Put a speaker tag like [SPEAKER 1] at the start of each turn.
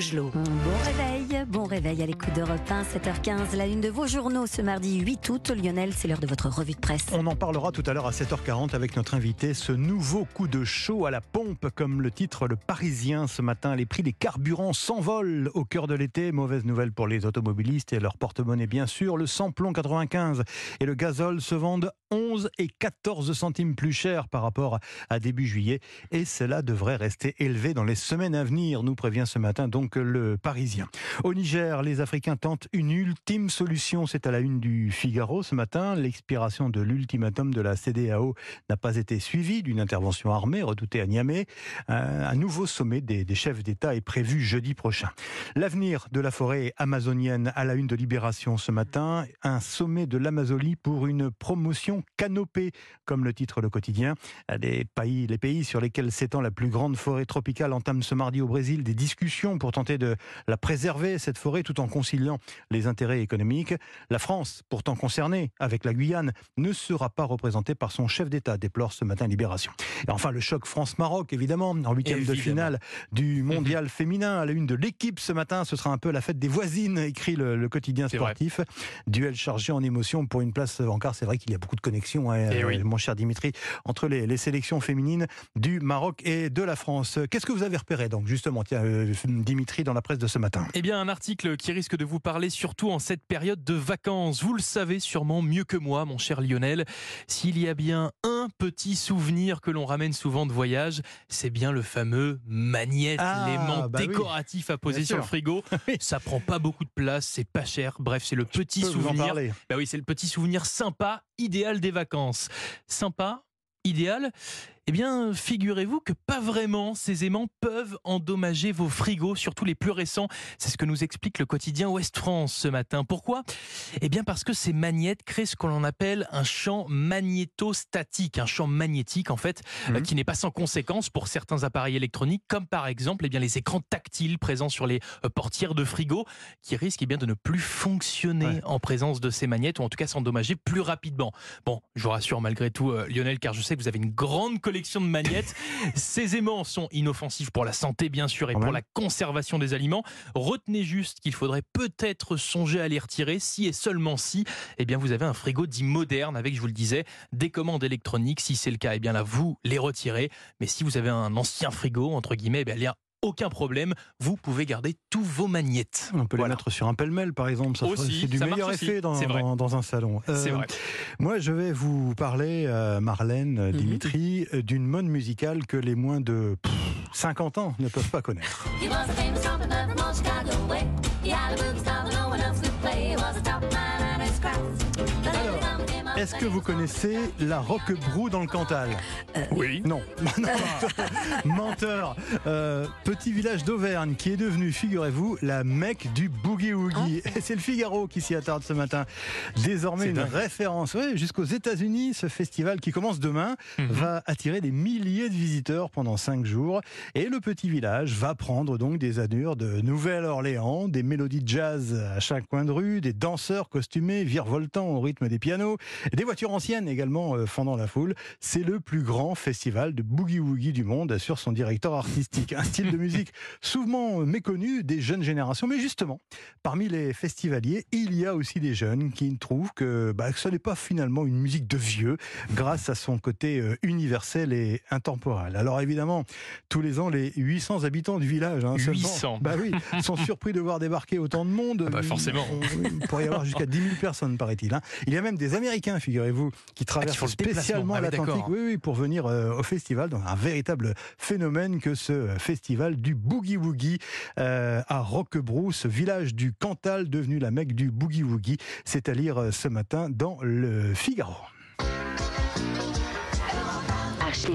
[SPEAKER 1] Bon réveil, bon réveil à l'écoute d'Europe 1, 7h15, la une de vos journaux ce mardi 8 août. Lionel, c'est l'heure de votre revue de presse.
[SPEAKER 2] On en parlera tout à l'heure à 7h40 avec notre invité. Ce nouveau coup de chaud à la pompe, comme le titre Le Parisien ce matin. Les prix des carburants s'envolent au cœur de l'été. Mauvaise nouvelle pour les automobilistes et leur porte-monnaie, bien sûr. Le samplon 95 et le gazole se vendent 11 et 14 centimes plus cher par rapport à début juillet. Et cela devrait rester élevé dans les semaines à venir, nous prévient ce matin donc le Parisien. Au Niger, les Africains tentent une ultime solution. C'est à la une du Figaro ce matin. L'expiration de l'ultimatum de la CDAO n'a pas été suivie d'une intervention armée redoutée à Niamey. Un nouveau sommet des, chefs d'État est prévu jeudi prochain. L'avenir de la forêt amazonienne à la une de Libération ce matin. Un sommet de l'Amazonie pour une promotion canopée, comme le titre le quotidien. Les pays, les pays sur lesquels s'étend la plus grande forêt tropicale entament ce mardi au Brésil des discussions pour tenter de la préserver, cette forêt, tout en conciliant les intérêts économiques. La France, pourtant concernée avec la Guyane, ne sera pas représentée par son chef d'État, déplore ce matin Libération. Et enfin, le choc France-Maroc, évidemment, en huitième de finale du mondial féminin. À la une de l'équipe ce matin, ce sera un peu la fête des voisines, écrit le, le quotidien sportif. Duel chargé en émotion pour une place en quart. C'est vrai qu'il y a beaucoup de connexions, hein,
[SPEAKER 3] Eh oui.
[SPEAKER 2] mon cher Dimitri, entre les, les sélections féminines du Maroc et de la France. Qu'est-ce que vous avez repéré, donc, justement, tiens, euh, Dimitri, dans la presse de ce matin
[SPEAKER 3] Eh bien, un article qui risque de vous parler surtout en cette période de vacances. Vous le savez sûrement mieux que moi, mon cher Lionel. S'il y a bien un petit souvenir que l'on ramène souvent de voyage, c'est bien le fameux magnète,
[SPEAKER 2] Ah,
[SPEAKER 3] l'aimant
[SPEAKER 2] bah oui.
[SPEAKER 3] décoratif à poser
[SPEAKER 2] Bien
[SPEAKER 3] sur
[SPEAKER 2] sûr.
[SPEAKER 3] le frigo. Ça prend pas beaucoup de place, c'est pas cher. Bref, c'est le petit souvenir.
[SPEAKER 2] parler.
[SPEAKER 3] Bah oui, c'est le petit souvenir sympa, idéal des vacances. Sympa, idéal. Eh bien, figurez-vous que pas vraiment. Ces aimants peuvent endommager vos frigos, surtout les plus récents. C'est ce que nous explique le quotidien Ouest France ce matin. Pourquoi? Eh bien, parce que ces magnettes créent ce qu'on appelle un champ magnétostatique, un champ magnétique en fait,
[SPEAKER 2] Mhm.
[SPEAKER 3] euh, qui n'est pas sans conséquence pour certains appareils électroniques, comme par exemple eh bien les écrans tactiles présents sur les euh, portières de frigo, qui risquent eh bien de ne plus fonctionner
[SPEAKER 2] Ouais.
[SPEAKER 3] en présence de ces magnettes ou en tout cas s'endommager plus rapidement. Bon, je vous rassure malgré tout, euh, Lionel, car je sais que vous avez une grande collection de magnettes. Ces aimants sont inoffensifs pour la santé, bien sûr, et pour la conservation des aliments. Retenez juste qu'il faudrait peut-être songer à les retirer si et seulement si, eh bien, vous avez un frigo dit moderne avec, je vous le disais, des commandes électroniques. Si c'est le cas, eh bien là, vous les retirez. Mais si vous avez un ancien frigo, entre guillemets, eh bien, aucun problème. Vous pouvez garder tous vos magnettes.
[SPEAKER 2] On peut
[SPEAKER 3] Voilà.
[SPEAKER 2] les mettre sur un pêle-mêle, par exemple. Ça c'est du
[SPEAKER 3] ça
[SPEAKER 2] meilleur
[SPEAKER 3] aussi.
[SPEAKER 2] effet dans, un salon.
[SPEAKER 3] C'est
[SPEAKER 2] Euh,
[SPEAKER 3] vrai.
[SPEAKER 2] Moi, je vais vous parler, euh, Marlène, euh,
[SPEAKER 1] Mhm.
[SPEAKER 2] Dimitri, d'une mode musicale que les moins de pff, 50 ans ne peuvent pas connaître. Est-ce que vous connaissez la roquebrou dans le Cantal
[SPEAKER 3] Oui.
[SPEAKER 2] Non. Menteur. Euh, petit village d'Auvergne qui est devenu, figurez-vous, la Mecque du boogie woogie. Et c'est le Figaro qui s'y attarde ce matin. Désormais une
[SPEAKER 3] dingue.
[SPEAKER 2] référence. Oui, jusqu'aux États-Unis, ce festival qui commence demain
[SPEAKER 3] Mhm.
[SPEAKER 2] va attirer des milliers de visiteurs pendant cinq jours. Et le petit village va prendre donc des allures de Nouvelle-Orléans, des mélodies de jazz à chaque coin de rue, des danseurs costumés virevoltant au rythme des pianos, des voitures anciennes également euh, fendant la foule. C'est le plus grand festival de boogie-woogie du monde, assure son directeur artistique. Un style de musique souvent méconnu des jeunes générations. Mais justement, parmi les festivaliers, il y a aussi des jeunes qui trouvent que, bah, que ce n'est pas finalement une musique de vieux, grâce à son côté euh, universel et intemporel. Alors évidemment, tous les ans, les 800 habitants du village, hein, seulement,
[SPEAKER 3] 800.
[SPEAKER 2] bah oui, sont surpris de voir débarquer autant de monde.
[SPEAKER 3] Ah bah forcément.
[SPEAKER 2] Il pourrait y avoir jusqu'à 10 000 personnes, paraît-il. hein. Il y a même des Américains, figurez-vous, qui
[SPEAKER 3] le déplacement.
[SPEAKER 2] spécialement
[SPEAKER 3] Ah
[SPEAKER 2] l'Atlantique
[SPEAKER 3] d'accord.
[SPEAKER 2] oui, oui, pour venir euh, au festival. Donc un véritable phénomène que ce euh, festival du Boogie Woogie euh, à Roquebrou, ce village du Cantal devenu la Mecque du Boogie Woogie. C'est à lire ce matin dans le Figaro.